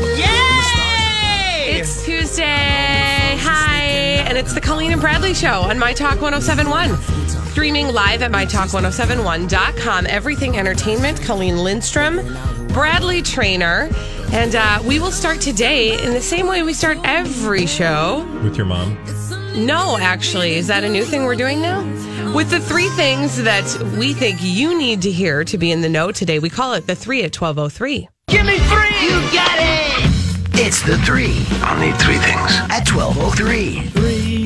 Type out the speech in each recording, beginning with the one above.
Yay! It's Tuesday. Hi. And it's the Colleen and Bradley Show on My Talk 1071. Streaming live at MyTalk1071.com. Everything Entertainment. Colleen Lindstrom, Bradley Traynor. And uh, we will start today in the same way we start every show. with your mom. No, actually. Is that a new thing we're doing now? With the three things that we think you need to hear to be in the know today, we call it the three at 1203. Give me three! You got it! It's the three I'll need three things. at 1203. Three,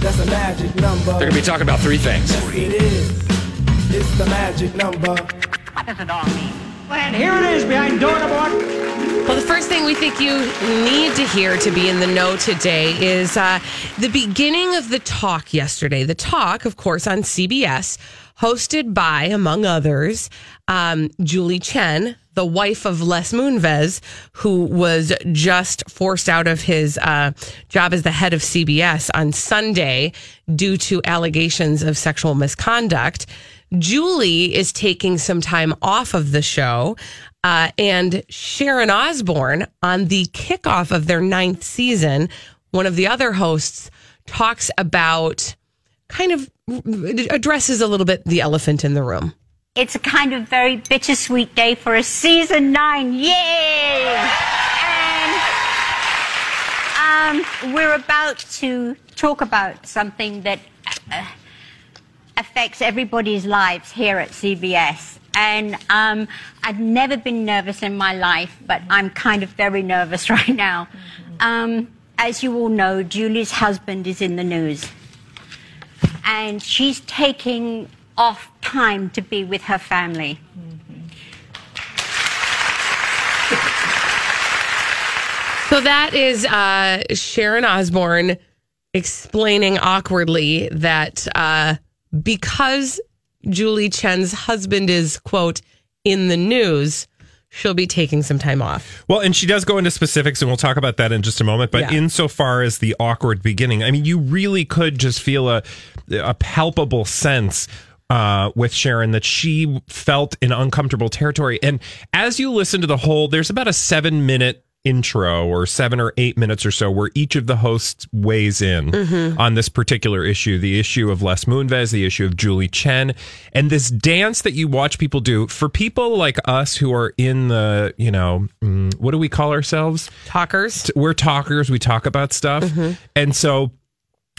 that's a magic number. They're going to be talking about three things. It is. It's the magic number. What does it all mean? And here it is behind door number one. Well, the first thing we think you need to hear to be in the know today is uh, the beginning of the talk yesterday. The talk, of course, on CBS, hosted by, among others, um, Julie Chen, the wife of Les Moonves, who was just forced out of his uh, job as the head of CBS on Sunday due to allegations of sexual misconduct. Julie is taking some time off of the show. Uh, and Sharon Osbourne, on the kickoff of their ninth season, one of the other hosts talks about kind of addresses a little bit the elephant in the room. It's a kind of very bittersweet day for a season nine. Yay! And um, we're about to talk about something that uh, affects everybody's lives here at CBS. And um, I've never been nervous in my life, but I'm kind of very nervous right now. Um, as you all know, Julie's husband is in the news and she's taking off time to be with her family. So that is uh, Sharon Osbourne explaining awkwardly that uh, because Julie Chen's husband is, quote, in the news, she'll be taking some time off. Well, and she does go into specifics, and we'll talk about that in just a moment. But Yeah. insofar as the awkward beginning, I mean, you really could just feel a a palpable sense uh, with Sharon that she felt in uncomfortable territory. And as you listen to the whole, there's about a seven minute intro or seven or eight minutes or so where each of the hosts weighs in on this particular issue the issue of Les Moonves, the issue of Julie Chen, and this dance that you watch people do for people like us who are in the, you know, mm, what do we call ourselves? Talkers. We're talkers, we talk about stuff. And so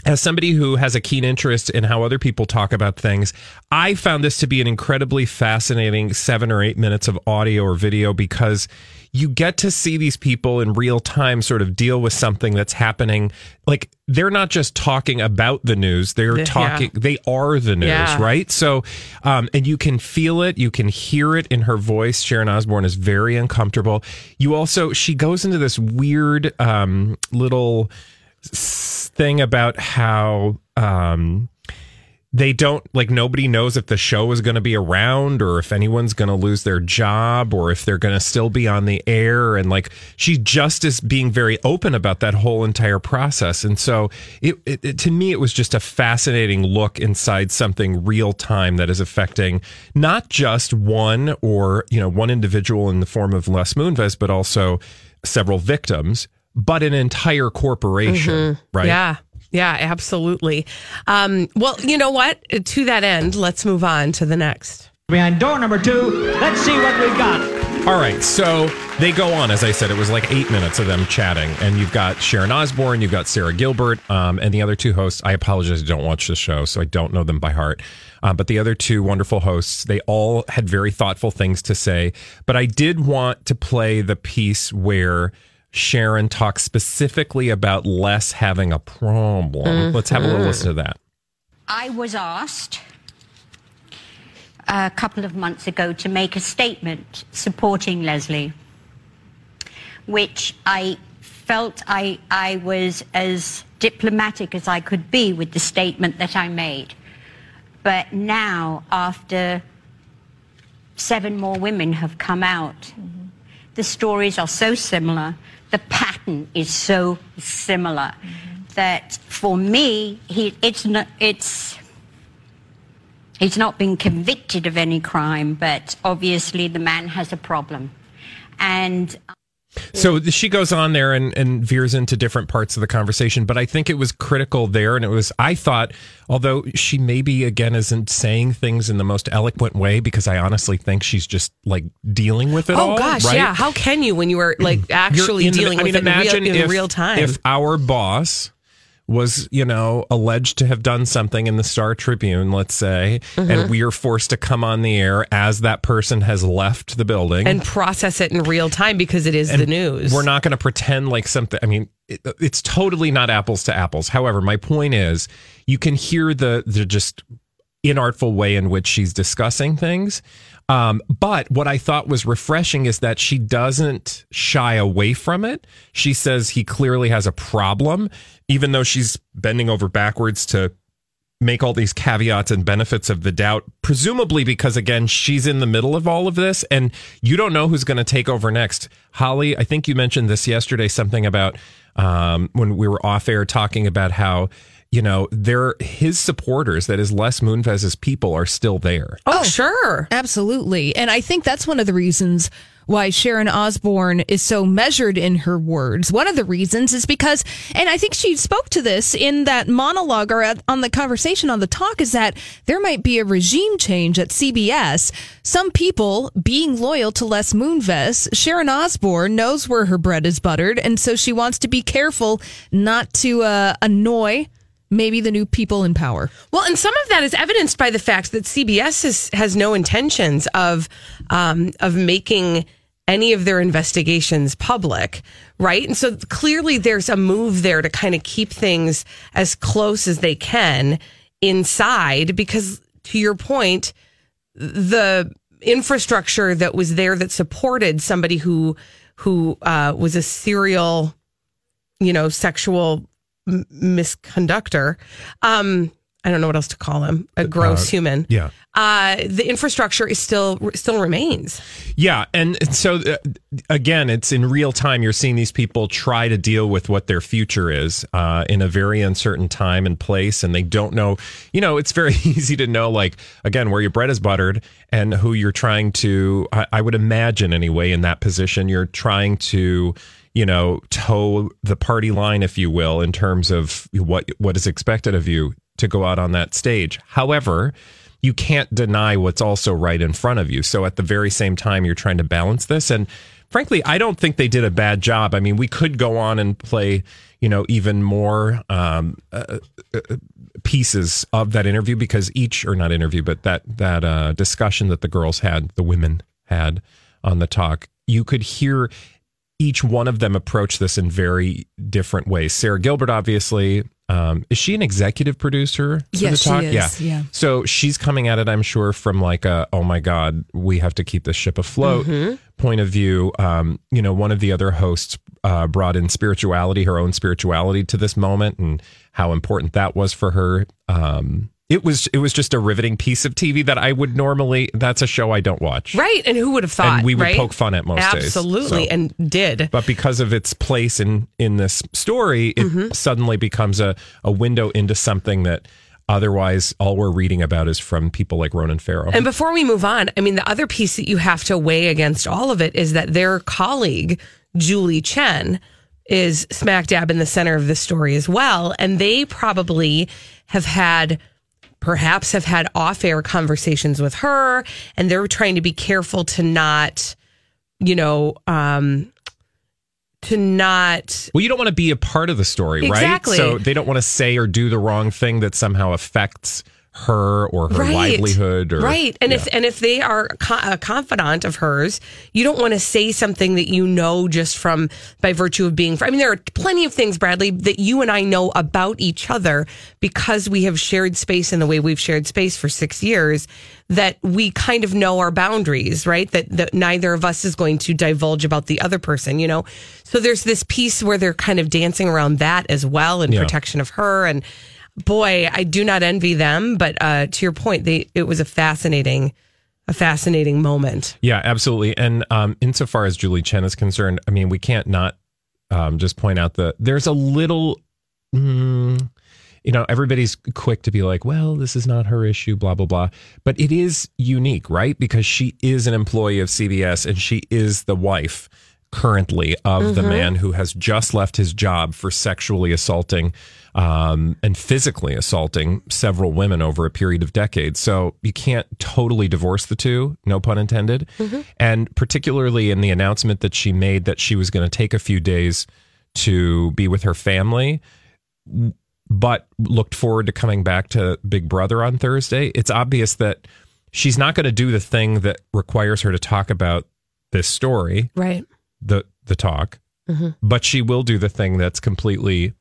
as somebody who has a keen interest in how other people talk about things, I found this to be an incredibly fascinating seven or eight minutes of audio or video because you get to see these people in real time sort of deal with something that's happening. Like they're not just talking about the news, they're Yeah. talking, they are the news, Yeah. right? So, um, and you can feel it, you can hear it in her voice. Sharon Osbourne is very uncomfortable. You also, she goes into this weird um, little thing about how um they don't like nobody knows if the show is going to be around or if anyone's going to lose their job or if they're going to still be on the air. And like she just is being very open about that whole entire process. And so it, it, it- to me it was just a fascinating look inside something real time that is affecting not just one or you know one individual in the form of Les Moonves but also several victims but an entire corporation right Yeah. Yeah, absolutely. Um, well, you know what? To that end, let's move on to the next. Behind door number two, let's see what we've got. All right, so they go on. As I said, it was like eight minutes of them chatting, and you've got Sharon Osbourne, you've got Sara Gilbert, um, and the other two hosts. I apologize, I don't watch the show, so I don't know them by heart. Uh, but the other two wonderful hosts, they all had very thoughtful things to say. But I did want to play the piece where Sharon talks specifically about Les having a problem. Let's have a little mm-hmm. listen to that. I was asked a couple of months ago to make a statement supporting Leslie, which I felt I, I was as diplomatic as I could be with the statement that I made. But now, after seven more women have come out, the stories are so similar, the pattern is so similar that for me, he, it's not, it's, he's not been convicted of any crime, but obviously the man has a problem. And So she goes on there and, and veers into different parts of the conversation, but I think it was critical there. And it was, I thought, although she maybe again isn't saying things in the most eloquent way, because I honestly think she's just like dealing with it Oh all. gosh, right? yeah. How can you when you are like actually in the- dealing I with mean, it in real, imagine in if, real time? If our boss was, you know, alleged to have done something in the Star Tribune, let's say, Mm-hmm. and we are forced to come on the air as that person has left the building and process it in real time because it is the news. we're not going to pretend like something. I mean, it, it's totally not apples to apples. However, my point is, you can hear the the just inartful way in which she's discussing things. Um, but what I thought was refreshing is that she doesn't shy away from it. She says he clearly has a problem, even though she's bending over backwards to make all these caveats and benefits of the doubt, presumably because again, she's in the middle of all of this and you don't know who's going to take over next. Holly, I think you mentioned this yesterday, something about um, when we were off air talking about how, you know, they're his supporters, that is Les Moonves's people are still there. oh, sure. Absolutely. And I think that's one of the reasons why Sharon Osbourne is so measured in her words. One of the reasons is because, and I think she spoke to this in that monologue or at, on the conversation on the talk, is that there might be a regime change at CBS. Some people being loyal to Les Moonves, Sharon Osbourne knows where her bread is buttered. And so she wants to be careful not to uh, annoy maybe the new people in power. Well, and some of that is evidenced by the fact that CBS has, has no intentions of um, of making any of their investigations public, right? And so clearly there's a move there to kind of keep things as close as they can inside because to your point, the infrastructure that was there that supported somebody who who uh, was a serial, you know, sexual m- misconductor. Um, I don't know what else to call him. A gross human. yeah. Uh, the infrastructure is still still remains. Yeah, and so uh, again, it's in real time. You're seeing these people try to deal with what their future is uh, in a very uncertain time and place, and they don't know. You know, it's very easy to know, like again, where your bread is buttered and who you're trying to. I, I would imagine anyway, in that position, you're trying to. You know, toe the party line, if you will, in terms of what what is expected of you to go out on that stage. However, you can't deny what's also right in front of you. So at the very same time, you're trying to balance this. And frankly, I don't think they did a bad job. I mean, we could go on and play, you know, even more um, uh, uh, pieces of that interview because each, or not interview, but that that uh, discussion that the girls had, the women had on the talk, you could hear each one of them approach this in very different ways. Sara Gilbert, obviously, um, is she an executive producer? for Yes, the talk? she is, yeah. So she's coming at it, I'm sure, from like a oh my god, we have to keep this ship afloat Mm-hmm. point of view. Um, you know, one of the other hosts uh, brought in spirituality, her own spirituality, to this moment, and how important that was for her. Um, it was it was just a riveting piece of TV that I would normally. That's a show I don't watch. Right. And who would have thought? And we would right? poke fun at most days, Absolutely. so. And did. But because of its place in in this story, it Mm-hmm. suddenly becomes a, a window into something that otherwise all we're reading about is from people like Ronan Farrow. And before we move on, I mean, the other piece that you have to weigh against all of it is that their colleague, Julie Chen, is smack dab in the center of the story as well. And they probably have had, perhaps have had off air conversations with her, and they're trying to be careful to not you know, um, to not Well, you don't want to be a part of the story, Exactly. right? So they don't want to say or do the wrong thing that somehow affects her or her livelihood or right. And if and if they are co- a confidant of hers you don't want to say something that you know just from by virtue of being i mean there are plenty of things bradley that you and i know about each other because we have shared space in the way we've shared space for six years that we kind of know our boundaries right? That, that neither of us is going to divulge about the other person you know? So there's this piece where they're kind of dancing around that as well in Yeah. protection of her and boy, I do not envy them. But uh, to your point, they it was a fascinating, a fascinating moment. Yeah, absolutely. And um, insofar as Julie Chen is concerned, I mean, we can't not um, just point out that there's a little, mm, you know, everybody's quick to be like, well, this is not her issue, blah, blah, blah. But it is unique, right? Because she is an employee of CBS and she is the wife currently of the man who has just left his job for sexually assaulting um, and physically assaulting several women over a period of decades. So you can't totally divorce the two, no pun intended. And particularly in the announcement that she made that she was going to take a few days to be with her family, but looked forward to coming back to Big Brother on Thursday. It's obvious that she's not going to do the thing that requires her to talk about this story Right. the the talk, but she will do the thing that's completely,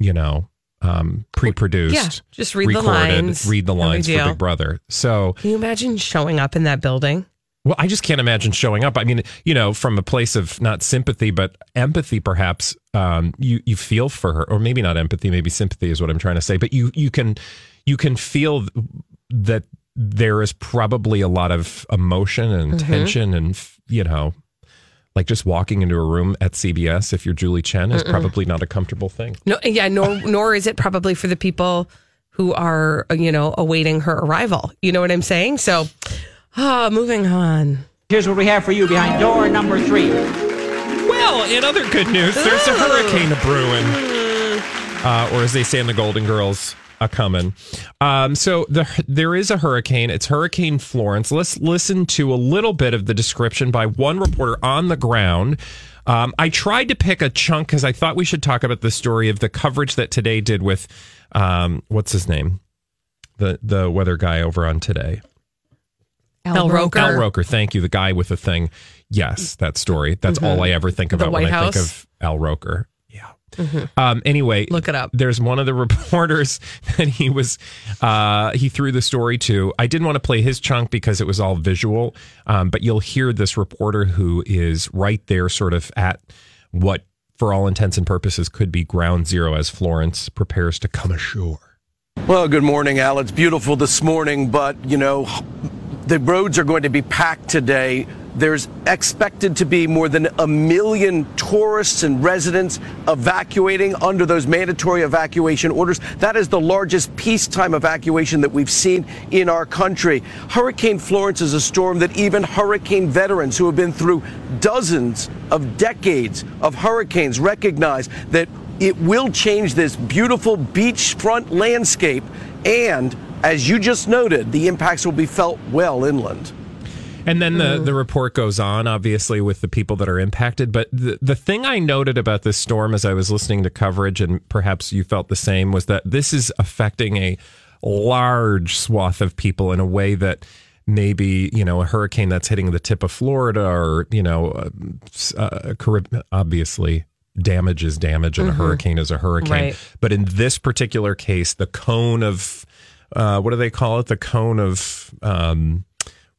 you know, um, pre-produced. Yeah, just read the recorded, lines. Read the No lines for. Big Brother. So, Can you imagine showing up in that building? well, I just can't imagine showing up. I mean, you know, from a place of not sympathy but empathy, perhaps. Um, you you feel for her, or maybe not empathy, maybe sympathy is what I'm trying to say. But you you can you can feel that there is probably a lot of emotion and Mm-hmm. tension, and you know, like just walking into a room at CBS if you're Julie Chen is probably not a comfortable thing. No, yeah, nor nor is it probably for the people who are you know awaiting her arrival. You know what I'm saying? So, ah, moving on. Here's what we have for you behind door number three. Well, in other good news, there's a hurricane brewing, uh, or as they say in the Golden Girls, a coming. Um, so the, there is a hurricane. It's Hurricane Florence. Let's listen to a little bit of the description by one reporter on the ground. Um, I tried to pick a chunk because I thought we should talk about the story of the coverage that Today did with um, what's his name, the the weather guy over on Today. Al Roker. Al Roker, thank you. The guy with the thing. Yes, that story. That's all I ever think Mm-hmm. About when White I think of Al Roker. Yeah. Um, anyway, Look it up. There's one of the reporters that he was uh, he threw the story to. I didn't want to play his chunk because it was all visual, um, but you'll hear this reporter who is right there, sort of at what, for all intents and purposes, could be ground zero as Florence prepares to come ashore. Well, good morning, Al. It's beautiful this morning, but you know, the roads are going to be packed today. There's expected to be more than a million tourists and residents evacuating under those mandatory evacuation orders. That is the largest peacetime evacuation that we've seen in our country. Hurricane Florence is a storm that even hurricane veterans who have been through dozens of decades of hurricanes recognize that it will change this beautiful beachfront landscape. And as you just noted, the impacts will be felt well inland. And then Mm-hmm. the, the report goes on, obviously, with the people that are impacted. But the, the thing I noted about this storm as I was listening to coverage, and perhaps you felt the same, was that this is affecting a large swath of people in a way that maybe, you know, a hurricane that's hitting the tip of Florida or, you know, uh, uh, Carib- obviously damage is damage and a hurricane is a hurricane. Right. But in this particular case, the cone of, uh, what do they call it? The cone of, um,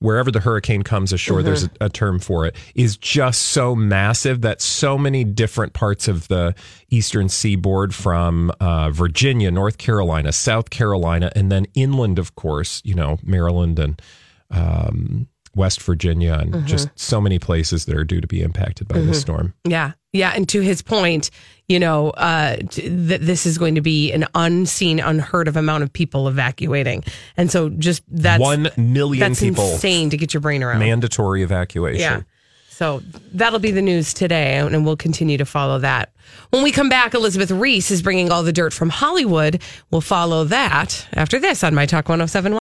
wherever the hurricane comes ashore, there's a, a term for it, is just so massive that so many different parts of the eastern seaboard from uh, Virginia, North Carolina, South Carolina, and then inland, of course, you know, Maryland and um, West Virginia, and just so many places that are due to be impacted by this storm. Yeah. Yeah. And to his point, you know, uh, t- that this is going to be an unseen, unheard of amount of people evacuating. And so just that's One million that's people, insane to get your brain around. mandatory evacuation. Yeah. So that'll be the news today, and we'll continue to follow that. When we come back, Elizabeth Ries is bringing all the dirt from Hollywood. We'll follow that after this on My Talk 1071.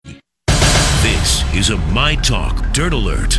This is a My Talk Dirt Alert.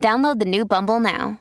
Download the new Bumble now.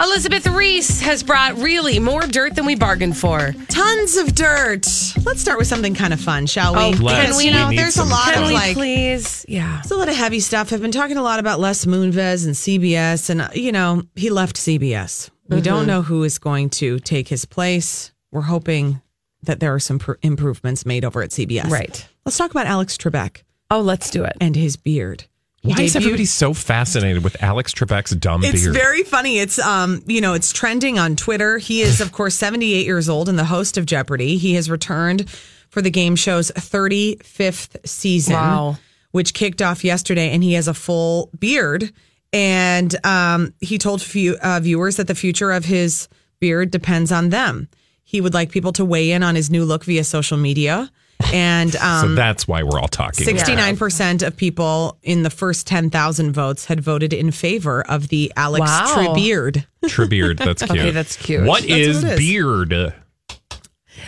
Elizabeth Ries has brought really more dirt than we bargained for. Tons of dirt. Let's start with something kind of fun, shall we? Oh, can Because, we? You know, We need there's a some lot Can of we like. please? Yeah. There's a lot of heavy stuff. I've been talking a lot about Les Moonves and CBS, and uh, you know he left CBS. We Mm-hmm. don't know who is going to take his place. We're hoping that there are some pr- improvements made over at CBS. Right. Let's talk about Alex Trebek Oh, let's do it. and his beard. He Why is everybody so fascinated with Alex Trebek's dumb It's beard? It's very funny. It's um, you know, it's trending on Twitter. He is, of course, 78 years old and the host of Jeopardy. He has returned for the game show's 35th season, Wow. which kicked off yesterday, and he has a full beard. And um, he told few, uh, viewers that the future of his beard depends on them. He would like people to weigh in on his new look via social media. And um, so that's why we're all talking. 69% of people in the first 10,000 votes had voted in favor of the Alex Wow. Trebeard. Trebeard, that's cute. Okay, that's cute. What That's is what beard?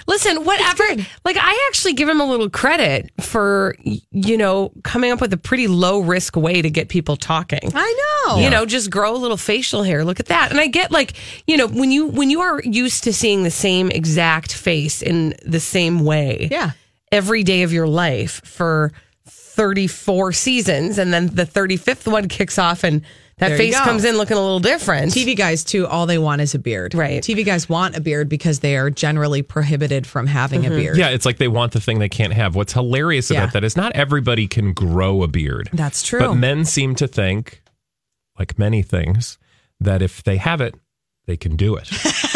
Listen, whatever. Like, I actually give him a little credit for, you know, coming up with a pretty low risk way to get people talking. I know. You know, just grow a little facial hair. Look at that. And I get like, you know, when you when you are used to seeing the same exact face in the same way Yeah. Every day of your life for 34 seasons and then the 35th one kicks off and that There face comes in looking a little different. TV guys, too, all they want is a beard. Right. TV guys want a beard because they are generally prohibited from having Mm-hmm. a beard. Yeah, it's like they want the thing they can't have. What's hilarious Yeah. about that is not everybody can grow a beard. That's true. But men seem to think, like many things, that if they have it, they can do it.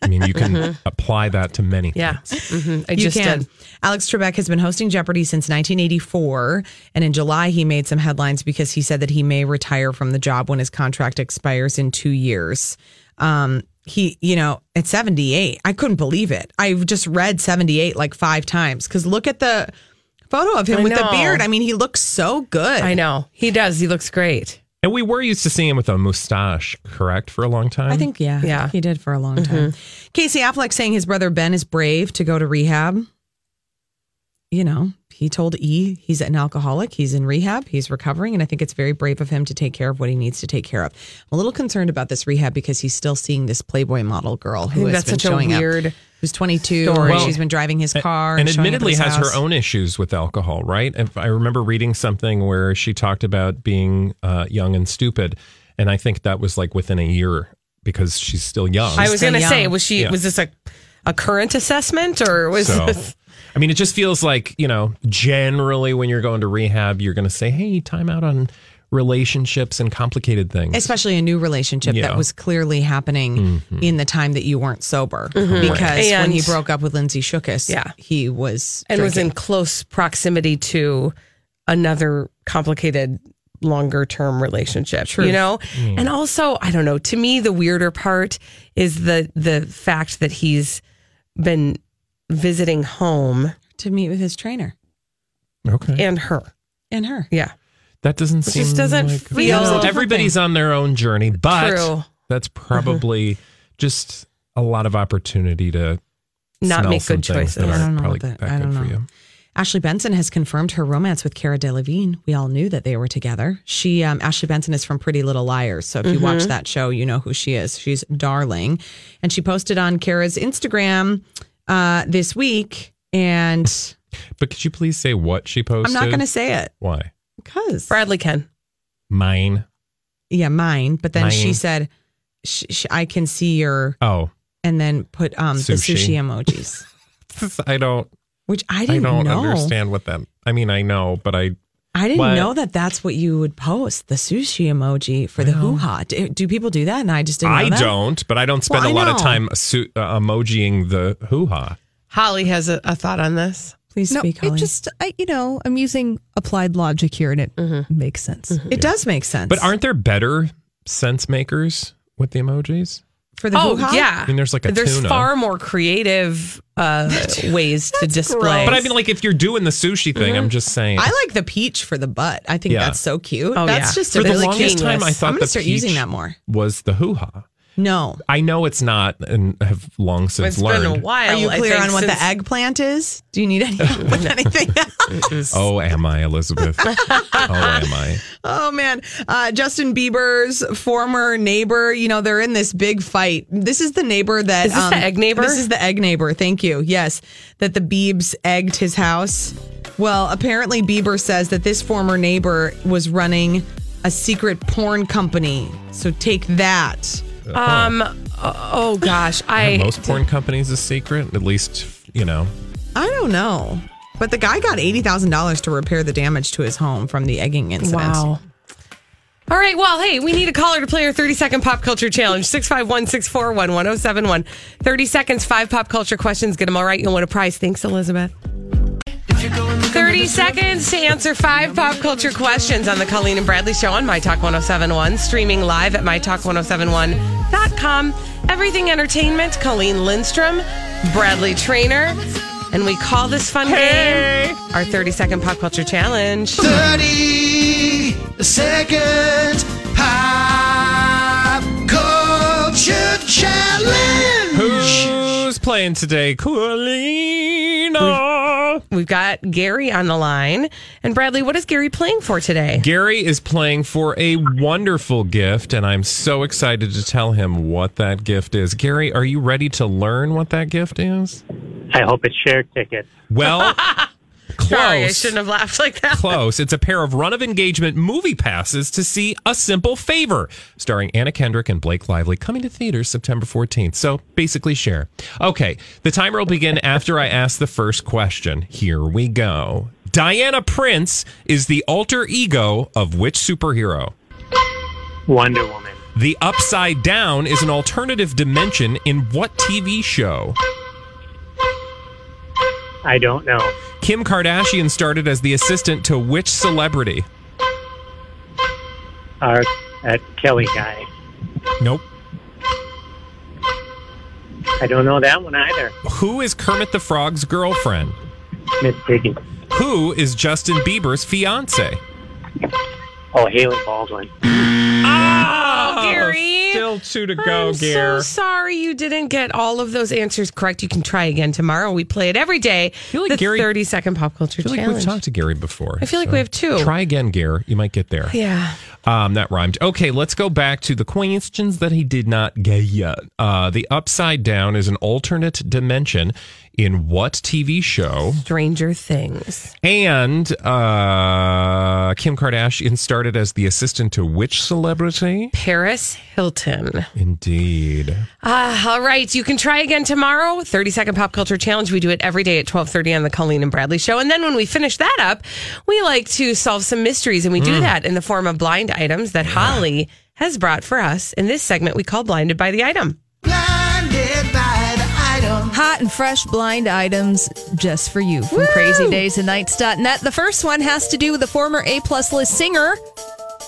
I mean, you can apply that to many Mm-hmm. yeah. things. hmm I you just can. did. Alex Trebek has been hosting Jeopardy since 1984. And in July, he made some headlines because he said that he may retire from the job when his contract expires in two years. Um, he, you know, at 78, I couldn't believe it. I've just read 78 like five times because look at the photo of him I with the beard. I mean, he looks so good. I know. He does. He looks great. And we were used to seeing him with a mustache, correct, for a long time? I think, yeah. Yeah. He did for a long mm-hmm. time. Casey Affleck saying his brother Ben is brave to go to rehab. You know, he told E he's an alcoholic. He's in rehab. He's recovering. And I think it's very brave of him to take care of what he needs to take care of. I'm a little concerned about this rehab because he's still seeing this Playboy model girl who think has that's been such a weird up. Who's 22. story. and she's been driving his car. and showing up at admittedly has house. her own issues with alcohol, right? And I remember reading something where she talked about being uh, young and stupid, and I think that was like within a year because she's still young. I was going to say, was she? Yeah. Was this a a current assessment or was So, this? I mean, it just feels like you know, generally when you're going to rehab, you're going to say, "Hey, time out on relationships and complicated things." Especially a new relationship Yeah. that was clearly happening mm-hmm. in the time that you weren't sober. Mm-hmm. Because when he broke up with Lindsay Shookus, Yeah. he was and was in close proximity to another complicated longer term relationship you know mm. and also i don't know to me the weirder part is the the fact that he's been visiting home to meet with his trainer okay, and her and her. yeah that doesn't seem just doesn't like, feel- Well, everybody's on their own journey, but True. that's probably just a lot of opportunity to Not smell make some good things choices. that I aren't don't know probably that- that I good don't for know. you. Ashley Benson has confirmed her romance with Cara Delevingne. We all knew that they were together. She, um, Ashley Benson, is from Pretty Little Liars. So if you watch that show, you know who she is. She's darling, and she posted on Cara's Instagram uh, this week. And But could you please say what she posted? I'm not going to say it Why? because bradley can. Mine. Yeah, mine. But then she said, sh- sh- I can see your, Oh, and then put um, the Sushi. sushi emojis, I don't. which I I didn't I don't know. understand what that. I mean, I know, but I. I didn't What? know that that's what you would post the sushi emoji for the hoo ha. Do, do people do that? And I just didn't. Know I that? don't, but I don't spend Well, a I lot of time su- uh, emojiing the hoo ha. Holly has a, a thought on this. Please No, speak. it Holly. just, I, you know, I'm using applied logic here and it Mm-hmm. makes sense. it does make sense. But aren't there better sense makers with the emojis? For the Oh, hoo-ha? yeah. I mean, there's like a There's tuna. far more creative uh, ways to display. But I mean, like if you're doing the sushi thing, I'm just saying. I like the peach for the butt. I think Yeah. that's so cute. Oh, that's yeah. just a For the really longest cute. time, I I'm thought gonna the start using peach that more. was the hoo ha. No. I know it's not, and have long since it's learned. been a while. Are you clear on what since- the eggplant is? Do you need any help with anything? Else? oh, am I, Elizabeth? oh, am I? oh man, uh, Justin Bieber's former neighbor. You know they're in this big fight. This is the neighbor that Is this the egg neighbor? This is the egg neighbor. Thank you. Yes, that the Biebs egged his house. Well, apparently Bieber says that this former neighbor was running a secret porn company. So take that. Um. Oh, oh gosh, I Are most porn companies a secret? At least, you know. I don't know. But the guy got $80,000 to repair the damage to his home from the egging incident. Wow. All right. Well, hey, we need a caller to play our 30 second pop culture challenge. 651 641 1071. 30 seconds, five pop culture questions. Get them all right. You'll win a prize. Thanks, Elizabeth. 30 seconds to answer five pop culture questions on the Colleen and Bradley Show on My Talk 1071, streaming live at MyTalk1071.com. Everything Entertainment, Colleen Lindstrom, Bradley Traynor. And we call this fun game our 30 second pop culture challenge. 30 second pop culture challenge. Who's playing today? Coolina. We've got Gary on the line. And Bradley, what is Gary playing for today? Gary is playing for a wonderful gift, and I'm so excited to tell him what that gift is. Gary, are you ready to learn what that gift is? I hope it's Cher tickets. Well, close. Sorry, I shouldn't have laughed like that. Close. It's a pair of run of engagement movie passes to see A Simple Favor, starring Anna Kendrick and Blake Lively, coming to theaters September 14th. So basically, Cher. Okay, the timer will begin after I ask the first question. Here we go. Diana Prince is the alter ego of which superhero? Wonder Woman. The Upside Down is an alternative dimension in what TV show? I don't know. Kim Kardashian started as the assistant to which celebrity? Our that Kelly guy. Nope. I don't know that one either. Who is Kermit the Frog's girlfriend? Miss Piggy. Who is Justin Bieber's fiance? Oh, Hailey Baldwin. Oh, Gary. Still two to go, I'm Gare. so sorry you didn't get all of those answers correct. You can try again tomorrow. We play it every day. feel like the Gary- 30 second pop culture I feel like challenge. we've talked to Gary before. I feel like we have two. Try again, Gare. You might get there. yeah. Um, that rhymed. Okay, let's go back to the questions that he did not get yet. Uh, the Upside Down is an alternate dimension in what TV show? Stranger Things. And uh, Kim Kardashian started as the assistant to which celebrity? Paris Hilton. Indeed. Ah, all right. You can try again tomorrow. 30 second pop culture challenge. We do it every day at 1230 on the Colleen and Bradley show. And then when we finish that up, we like to solve some mysteries. And we do Mm. that in the form of blind items that Holly has brought for us. In this segment, we call Blinded by the Item. Hot and fresh blind items just for you from crazydaysandnights.net. The first one has to do with a former A plus list singer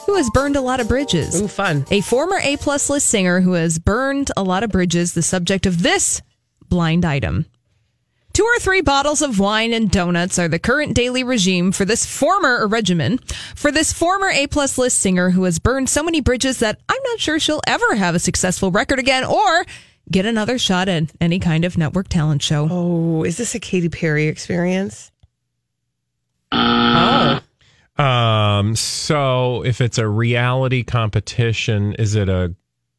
who has burned a lot of bridges. Ooh, fun. A former A plus list singer who has burned a lot of bridges, the subject of this blind item. Two or three bottles of wine and donuts are the current daily regime for this former regimen for this former A plus list singer who has burned so many bridges that I'm not sure she'll ever have a successful record again or get another shot at any kind of network talent show. Oh, is this a Katy Perry experience? Oh. Um, so if it's a reality competition, is it a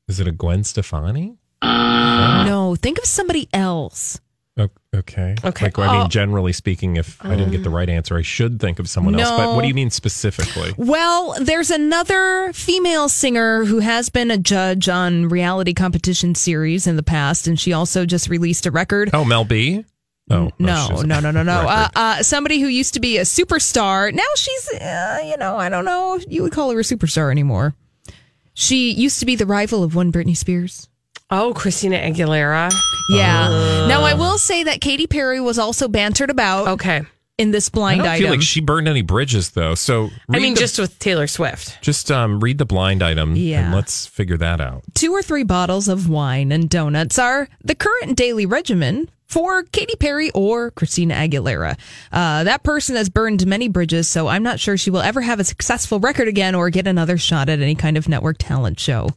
is it a Gwen Stefani? No, think of somebody else. Okay. Okay. Like, I mean, Oh. generally speaking, if I didn't get the right answer, I should think of someone else. But what do you mean specifically? Well, there's another female singer who has been a judge on reality competition series in the past, and she also just released a record. Oh, Mel B? Oh, No, she's a no, no, no, no. Uh, uh, somebody who used to be a superstar. Now she's, uh, you know, I don't know if you would call her a superstar anymore. She used to be the rival of one Britney Spears. Oh, Christina Aguilera. Yeah. Uh. now, I will say that Katy Perry was also bantered about Okay. In this I blind don't item. feel like she burned any bridges, though. So I mean, the- just with Taylor Swift. just um, read the blind item, Yeah. and let's figure that out. Two or three bottles of wine and donuts are the current daily regimen for Katy Perry or Christina Aguilera. Uh, that person has burned many bridges, so I'm not sure she will ever have a successful record again or get another shot at any kind of network talent show.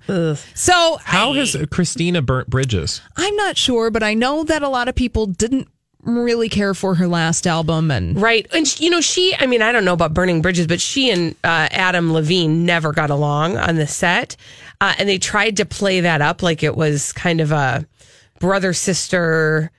So How has Christina burnt bridges? I'm not sure, but I know that a lot of people didn't really care for her last album and Right. And, you know, she, I mean, I don't know about burning bridges, but she and uh, Adam Levine never got along on the set. Uh, and they tried to play that up like it was kind of a brother sister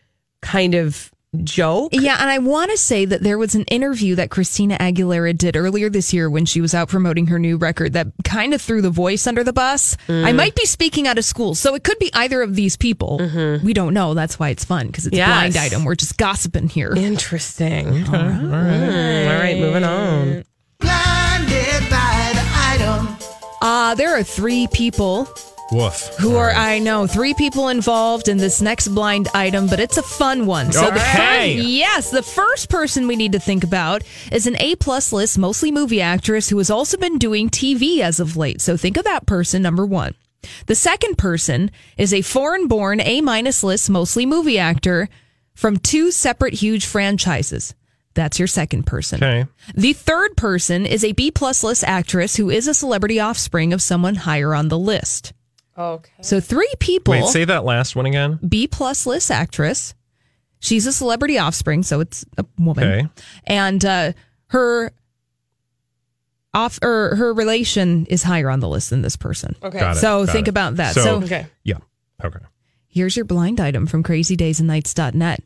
kind of joke. Yeah, and I want to say that there was an interview that Christina Aguilera did earlier this year when she was out promoting her new record that kind of threw the voice under the bus. Mm. I might be speaking out of school, so it could be either of these people. We don't know. That's why it's fun because it's Mm-hmm. Yes. a blind item. We're just gossiping here. Interesting. All right. All right, moving on. Blinded by the item. Uh, there are three people Woof. who are, I know, three people involved in this next blind item, but it's a fun one. So the Okay. fir- yes, the first person we need to think about is an A plus list, mostly movie actress who has also been doing TV as of late. So think of that person, number one. The second person is a foreign born A minus list, mostly movie actor from two separate huge franchises. That's your second person. Okay. The third person is a B plus list actress who is a celebrity offspring of someone higher on the list. Okay. So three people. Wait, say that last one again. B plus list actress. She's a celebrity offspring, so it's a woman. Okay. And uh, her off or her relation is higher on the list than this person. Okay. Got it, So got think it. about that. So, So, Okay. yeah. Okay. here's your blind item from crazydaysandnights.net.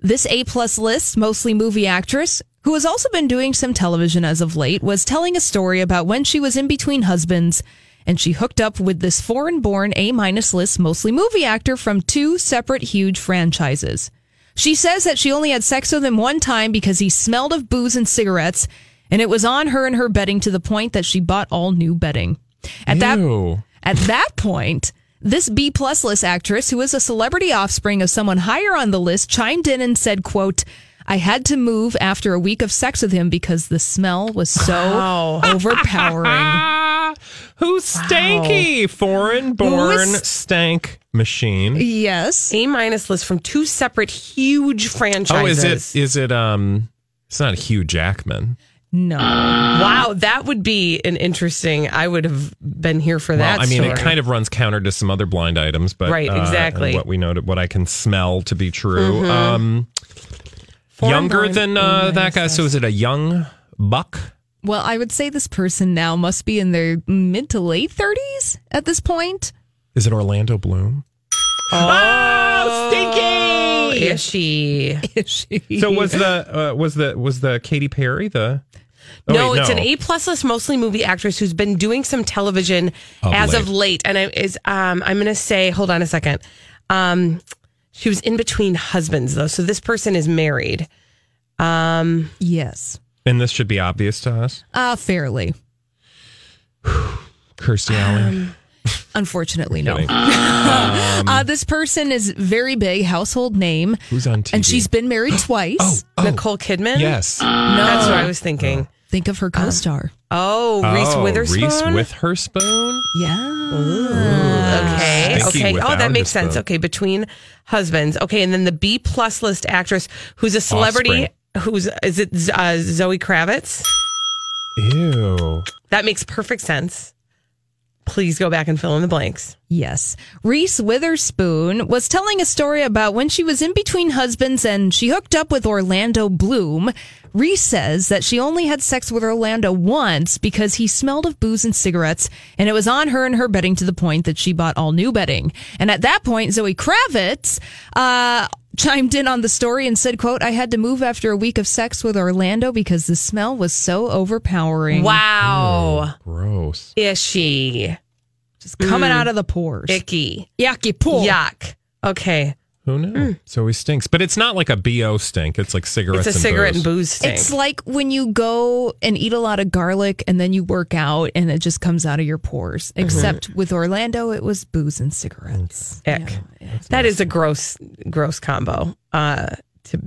This A plus list, mostly movie actress, who has also been doing some television as of late, was telling a story about when she was in between husbands and she hooked up with this foreign born A minus list, mostly movie actor from two separate huge franchises. She says that she only had sex with him one time because he smelled of booze and cigarettes, and it was on her and her bedding to the point that she bought all new bedding. At that at that point, this B plus list actress, who is a celebrity offspring of someone higher on the list, chimed in and said, quote, I had to move after a week of sex with him because the smell was so overpowering. Who's stanky? Foreign born Who's- stank machine. yes. A minus list from two separate huge franchises. Oh, is it? Is it? Um, it's not Hugh Jackman. No. Wow, that would be an interesting. I would have been here for that. well, I mean, it kind of runs counter to some other blind items, but Right, uh, exactly. and what we know, what I can smell to be true. Mhm. Um, younger than uh, that guy. So is it a young buck? Well, I would say this person now must be in their mid to late 30s at this point. Is it Orlando Bloom? Oh, stinky! Is she? Is she? So was the uh, was the was the Katy Perry the? Oh, no, wait, it's an A plus list, mostly movie actress who's been doing some television Of as late. of late, and I is um I'm gonna say, hold on a second. Um, she was in between husbands though, so this person is married. Um, Yes. And this should be obvious to us. Uh, fairly. Kirstie Alley. Unfortunately, no. Kidding. Um, uh, this person is very big household name, Who's on TV? and she's been married twice. Nicole Kidman. yes. no, that's what I was thinking. Think of her co-star. Oh, Reese Oh, Witherspoon. Reese Witherspoon. yeah. Okay. Okay. Oh, that makes sense. spoon. Okay. Between husbands. Okay. And then the B plus list actress who's a celebrity. Who's is it? Uh, Zoe Kravitz. Ew. That makes perfect sense. Please go back and fill in the blanks. Yes. Reese Witherspoon was telling a story about when she was in between husbands and she hooked up with Orlando Bloom. Reese says that she only had sex with Orlando once because he smelled of booze and cigarettes, and it was on her and her bedding to the point that she bought all new bedding. And at that point, Zoe Kravitz uh, chimed in on the story and said, quote, I had to move after a week of sex with Orlando because the smell was so overpowering. Wow. Oh, gross. Ishy. Just coming mm. out of the pores. Icky. Yucky pool. Yuck. Okay. Who knew? Hmm. So he stinks, but it's not like a bo stink. It's like cigarettes. It's a and cigarette booze. and booze stink. It's like when you go and eat a lot of garlic and then you work out and it just comes out of your pores. Mm-hmm. Except with Orlando, it was booze and cigarettes. Ick. that is a gross, gross combo. Uh, to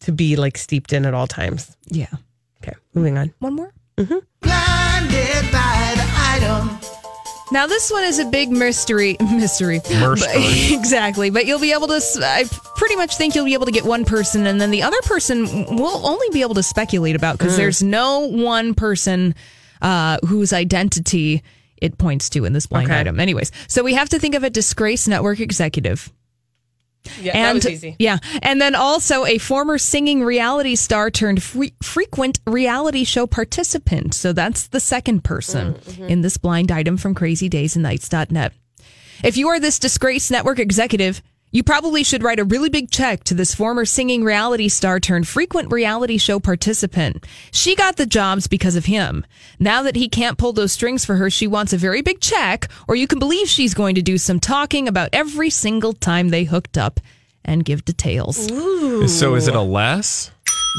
to be like steeped in at all times. Yeah. Okay, moving on. One more. Mm-hmm. Blinded by the item. Now this one is a big mystery. Mystery. Mystery. Exactly. But you'll be able to. I pretty much think you'll be able to get one person, and then the other person will only be able to speculate about because Mm. there's no one person uh, whose identity it points to in this blind Okay. item. Anyways, so we have to think of a disgraced network executive. Yeah, and that was easy. yeah, and then also a former singing reality star turned fre- frequent reality show participant. So that's the second person mm-hmm. in this blind item from crazydaysandnights.net. If you are this disgraced network executive, you probably should write a really big check to this former singing reality star turned frequent reality show participant. She got the jobs because of him. Now that he can't pull those strings for her, she wants a very big check, or you can believe she's going to do some talking about every single time they hooked up and give details. So is it a less?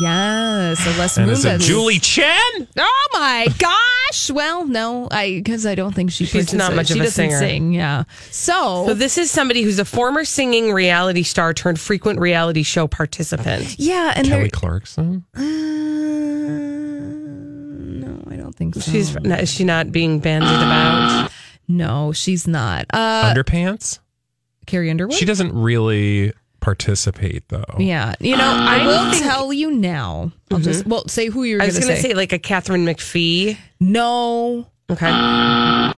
Yes, a less And is it Moonves. Julie Chen? Oh my gosh! Well, no, I because I don't think she. She's not partici- much she of a doesn't singer. Sing, yeah. So, So this is somebody who's a former singing reality star turned frequent reality show participant. yeah, and Kelly there- Clarkson? Uh, no, I don't think so. She's not, is she not being bandied about? no, she's not. Uh, Underpants? Carrie Underwood. She doesn't really participate though. Yeah, you know, I I will think- tell you now. I'll just well say who you're I going was to going to say. say like a Katharine McPhee. No, Okay.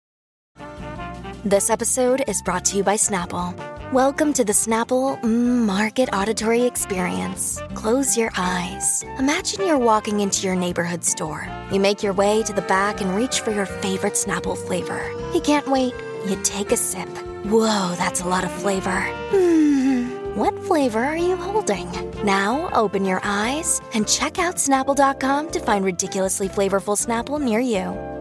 This episode is brought to you by Snapple. Welcome to the Snapple mm, Market Auditory Experience. Close your eyes. Imagine you're walking into your neighborhood store. You make your way to the back and reach for your favorite Snapple flavor. You can't wait. You take a sip. Whoa, that's a lot of flavor. Hmm. Flavor are you holding? Now open your eyes and check out Snapple.com to find ridiculously flavorful Snapple near you.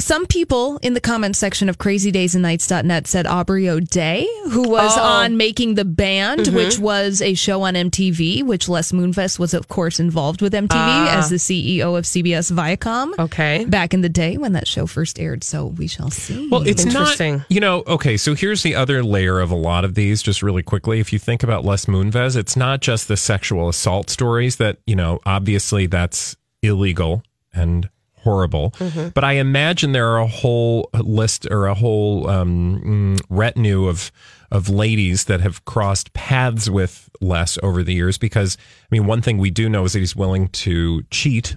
Some people in the comments section of crazydaysandnights.net said Aubrey O'Day, who was Oh. on Making the Band, Mhm. which was a show on MTV, which Les Moonves was, of course, involved with MTV Ah. as the CEO of CBS Viacom. Okay. Back in the day when that show first aired. So we shall see. Well, it's Interesting. not. You know, okay. So here's the other layer of a lot of these. Just really quickly, if you think about Les Moonves, it's not just the sexual assault stories that you know. Obviously, that's illegal and horrible. Mm-hmm. But I imagine there are a whole list or a whole um, mm, retinue of of ladies that have crossed paths with Les over the years. Because I mean, one thing we do know is that he's willing to cheat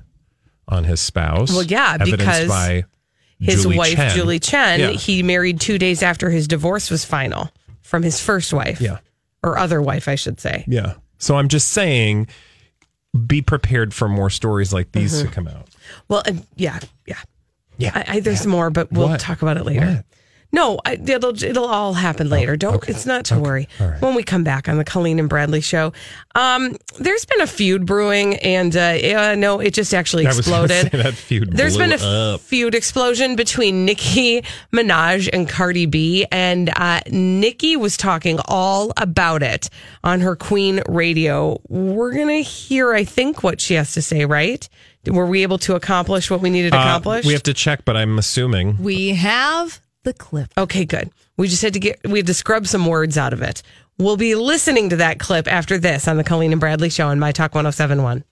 on his spouse. Well, yeah, evidenced because by His Julie wife, Chen. Julie Chen, Yeah. he married two days after his divorce was final from his first wife. Yeah. Or other wife, I should say. Yeah. So I'm just saying, be prepared for more stories like these Mhm. to come out. Well, uh, yeah, yeah. Yeah. I, I, there's more, but we'll What? talk about it later. What? No, I, it'll it'll all happen later. Don't. It's not to worry. When we come back on the Colleen and Bradley show, um, there's been a feud brewing, and uh, yeah, no, it just actually exploded. that feud There's been a up. feud explosion between Nicki Minaj and Cardi B, and uh, Nicki was talking all about it on her Queen Radio. We're gonna hear, I think, what she has to say. Right? Were we able to accomplish what we needed to Uh, accomplish? we have to check, but I'm assuming. we have the clip. Okay, good. We just had to get we had to scrub some words out of it. We'll be listening to that clip after this on the Colleen and Bradley show on My Talk 1071.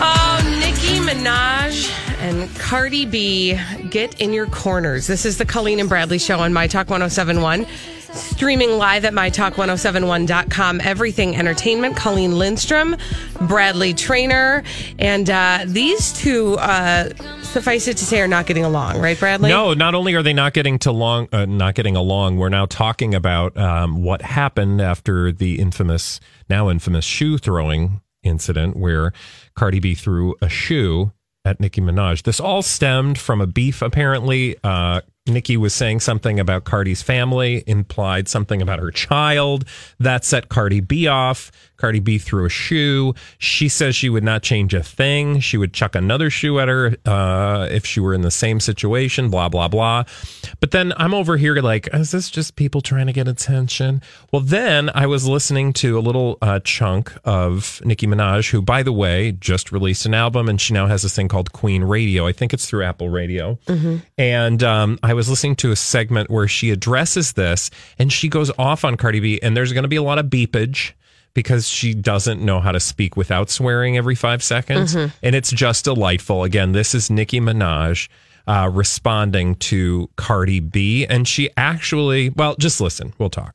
Oh, Nicki Minaj And Cardi B, get in your corners. This is the Colleen and Bradley show on My Talk 1071. Streaming live at mytalk1071.com. Everything Entertainment. Colleen Lindstrom, Bradley Traynor. And uh, these two, uh, suffice it to say, are not getting along, right, Bradley? No, not only are they not getting to long, uh, not getting along, we're now talking about um, what happened after the infamous, now infamous shoe throwing incident where Cardi B threw a shoe at Nicki Minaj. This all stemmed from a beef, apparently. Uh, Nicki was saying something about Cardi's family, implied something about her child. That set Cardi B off. Cardi B threw a shoe. She says she would not change a thing. She would chuck another shoe at her uh, if she were in the same situation, blah, blah, blah. But then I'm over here like, is this just people trying to get attention? Well, then I was listening to a little uh, chunk of Nicki Minaj, who, by the way, just released an album and she now has this thing called Queen Radio. I think it's through Apple Radio. And um, I was listening to a segment where she addresses this and she goes off on Cardi B, and there's going to be a lot of beepage because she doesn't know how to speak without swearing every five seconds. Mhm. And it's just delightful. Again, this is Nicki Minaj uh, responding to Cardi B. And she actually, well, just listen. We'll talk.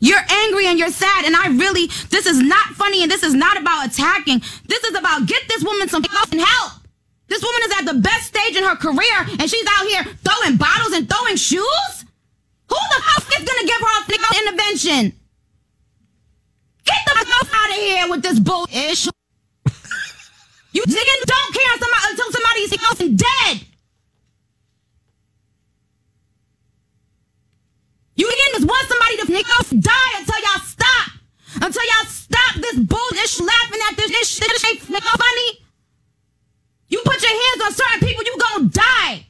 You're angry and you're sad, and I really, this is not funny, and this is not about attacking. This is about get this woman some fucking help. This woman is at the best stage in her career, and she's out here throwing bottles and throwing shoes. Who the fuck is gonna give her a fucking intervention? Get the fuck out of here with this bullshit. you niggas don't care somebody, until somebody's fucking dead. You again just want somebody to niggas die until y'all stop. Until y'all stop this bullshit laughing at this, this shit this ain't funny. You put your hands on certain people, you gonna die.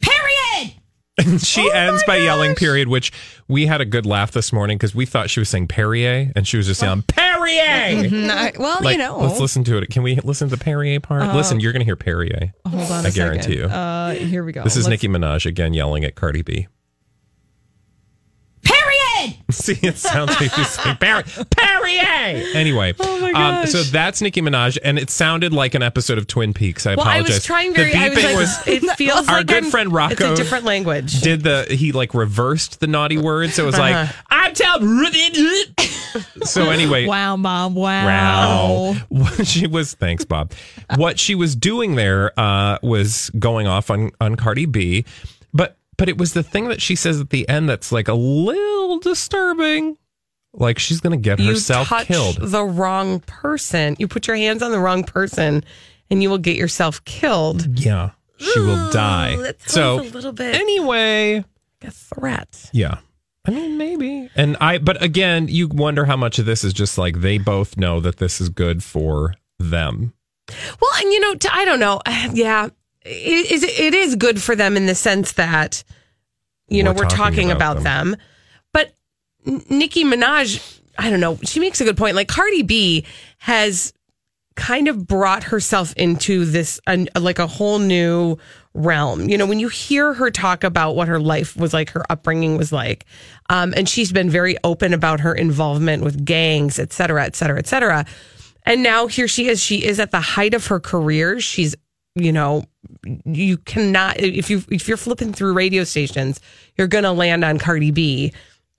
Period. And she ends by yelling period, which we had a good laugh this morning because we thought she was saying Perrier and she was just yelling Perrier. Mhm. Well, Like, you know. Let's listen to it. Can we listen to the Perrier part? Uh, listen, you're going to hear Perrier. Hold on I a guarantee second. you. Uh, here we go. This is Let's- Nicki Minaj again yelling at Cardi B. See, it sounds like she's saying Perrier. Perrier. Anyway, Oh my um, so that's Nicki Minaj, and it sounded like an episode of Twin Peaks. I Well, I apologize. was trying The very. I was beeping like, it feels our like good I'm- friend Rocco. It's a different language. Did the he like reversed the naughty word? So it was Uh-huh. like I'm telling. so anyway, Wow, Bob. Wow. Wow. What she was thanks, Bob. What she was doing there uh, was going off on on Cardi B, but but it was the thing that she says at the end that's like a little disturbing. Like she's gonna get You herself touch killed. the wrong person. You put your hands on the wrong person, and you will get yourself killed. Yeah, she will die. So a little bit anyway, like a threat. yeah. I mean, maybe. And I, but again, you wonder how much of this is just like they both know that this is good for them. Well, and you know, I don't know. Yeah, it is. It is good for them in the sense that you know We're we're talking talking, about about, them. N- Nicki Minaj, I don't know. She makes a good point. Like Cardi B has kind of brought herself into this like a whole new realm. You know, when you hear her talk about what her life was like, her upbringing was like, um, and she's been very open about her involvement with gangs, et cetera, et cetera, et cetera. And now here she is. She is at the height of her career. She's, you know, you cannot if you if you're flipping through radio stations, you're gonna land on Cardi B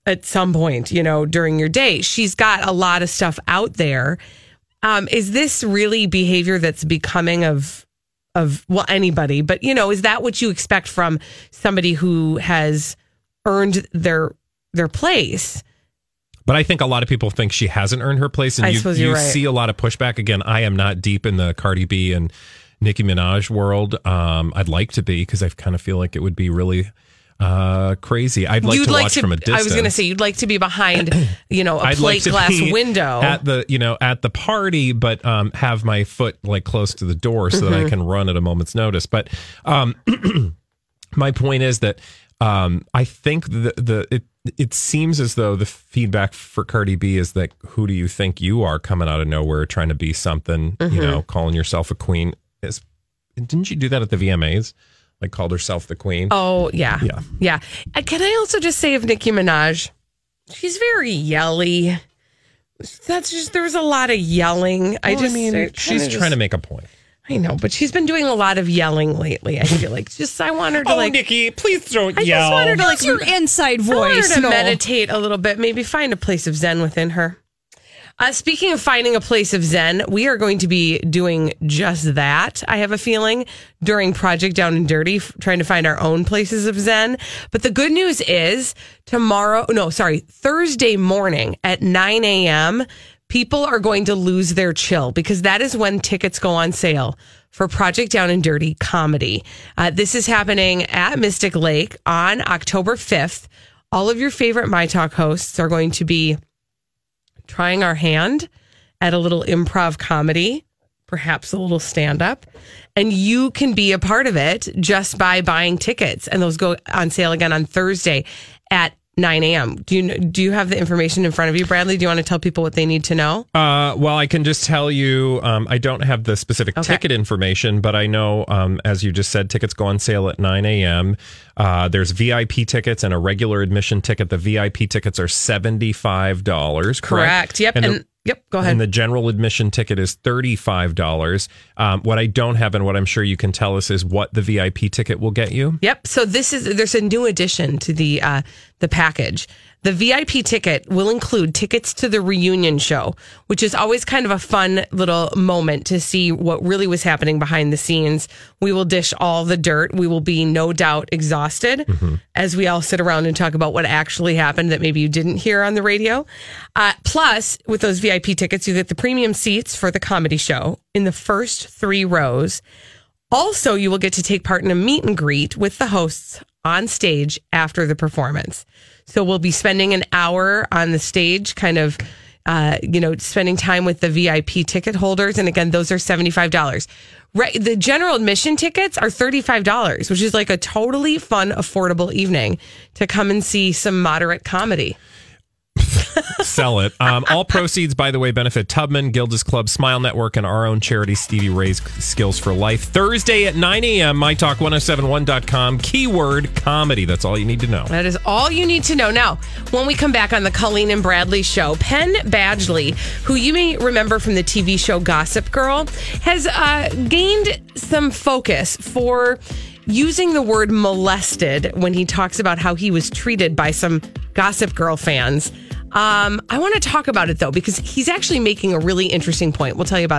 at some point, you know, during your day. She's got a lot of stuff out there. Um, is this really behavior that's becoming of of well anybody? But you know, is that what you expect from somebody who has earned their their place? But I think a lot of people think she hasn't earned her place, and you, you right. see a lot of pushback. Again, I am not deep in the Cardi B and Nicki Minaj world. Um, I'd like to be because I kind of feel like it would be really uh, crazy. I'd like you'd to like watch to. from a distance. I was going to say you'd like to be behind, you know, a I'd plate like glass window. at the you know at the party, but um, have my foot like close to the door so that I Mhm. can run at a moment's notice. But um, my point is that um, I think the the it it seems as though the feedback for Cardi B is that who do you think you are coming out of nowhere trying to be something you Mhm. know calling yourself a queen is didn't you do that at the VMAs like called herself the queen Oh yeah, Yeah. yeah. Uh, Can I also just say of Nicki Minaj, she's very yelly. That's just there was a lot of yelling. I Well, just mean I kinda she's just- trying to make a point I know, but she's been doing a lot of yelling lately. I feel like just I want her to Oh, like Nicki, please don't I yell. I just want her to like Use your inside voice. I want voice. her to No. meditate a little bit, maybe find a place of zen within her. Uh, speaking of finding a place of zen, we are going to be doing just that. I have a feeling during Project Down and Dirty, f- trying to find our own places of zen. But the good news is tomorrow, no, sorry, Thursday morning at 9 a.m., people are going to lose their chill because that is when tickets go on sale for Project Down and Dirty comedy. Uh, this is happening at Mystic Lake on October 5th. All of your favorite My Talk hosts are going to be trying our hand at a little improv comedy, perhaps a little stand up. And you can be a part of it just by buying tickets. And those go on sale again on Thursday at 9 a.m. Do you do you have the information in front of you, Bradley? Do you want to tell people what they need to know? Uh, well, I can just tell you, um, I don't have the specific Okay. ticket information, but I know, um, as you just said, tickets go on sale at 9 a.m. Uh, there's VIP tickets and a regular admission ticket. The VIP tickets are $75, correct? Correct. Yep. And, And, the, yep. Go ahead. and the general admission ticket is $35. Um, what I don't have and what I'm sure you can tell us is what the VIP ticket will get you. Yep. So this is there's a new addition to the uh, the package. The VIP ticket will include tickets to the reunion show, which is always kind of a fun little moment to see what really was happening behind the scenes. We will dish all the dirt. We will be no doubt exhausted as we all sit around and talk about what actually happened that maybe you didn't hear on the radio. Uh, plus, with those VIP tickets, you get the premium seats for the comedy show in the first three rows. Also, you will get to take part in a meet and greet with the hosts on stage after the performance. So we'll be spending an hour on the stage, kind of, uh, you know, spending time with the VIP ticket holders. And again, those are $75. Right. The general admission tickets are $35, which is like a totally fun, affordable evening to come and see some moderate comedy. Sell it. Um, all proceeds, by the way, benefit Tubman, Gilda's Club, Smile Network, and our own charity, Stevie Ray's Skills for Life. Thursday at 9 a.m., mytalk1071.com. Keyword comedy. That's all you need to know. That is all you need to know. Now, when we come back on the Colleen and Bradley show, Penn Badgley, who you may remember from the TV show Gossip Girl, has uh, gained some focus for using the word molested when he talks about how he was treated by some Gossip Girl fans. Um, I want to talk about it though, because he's actually making a really interesting point. We'll tell you about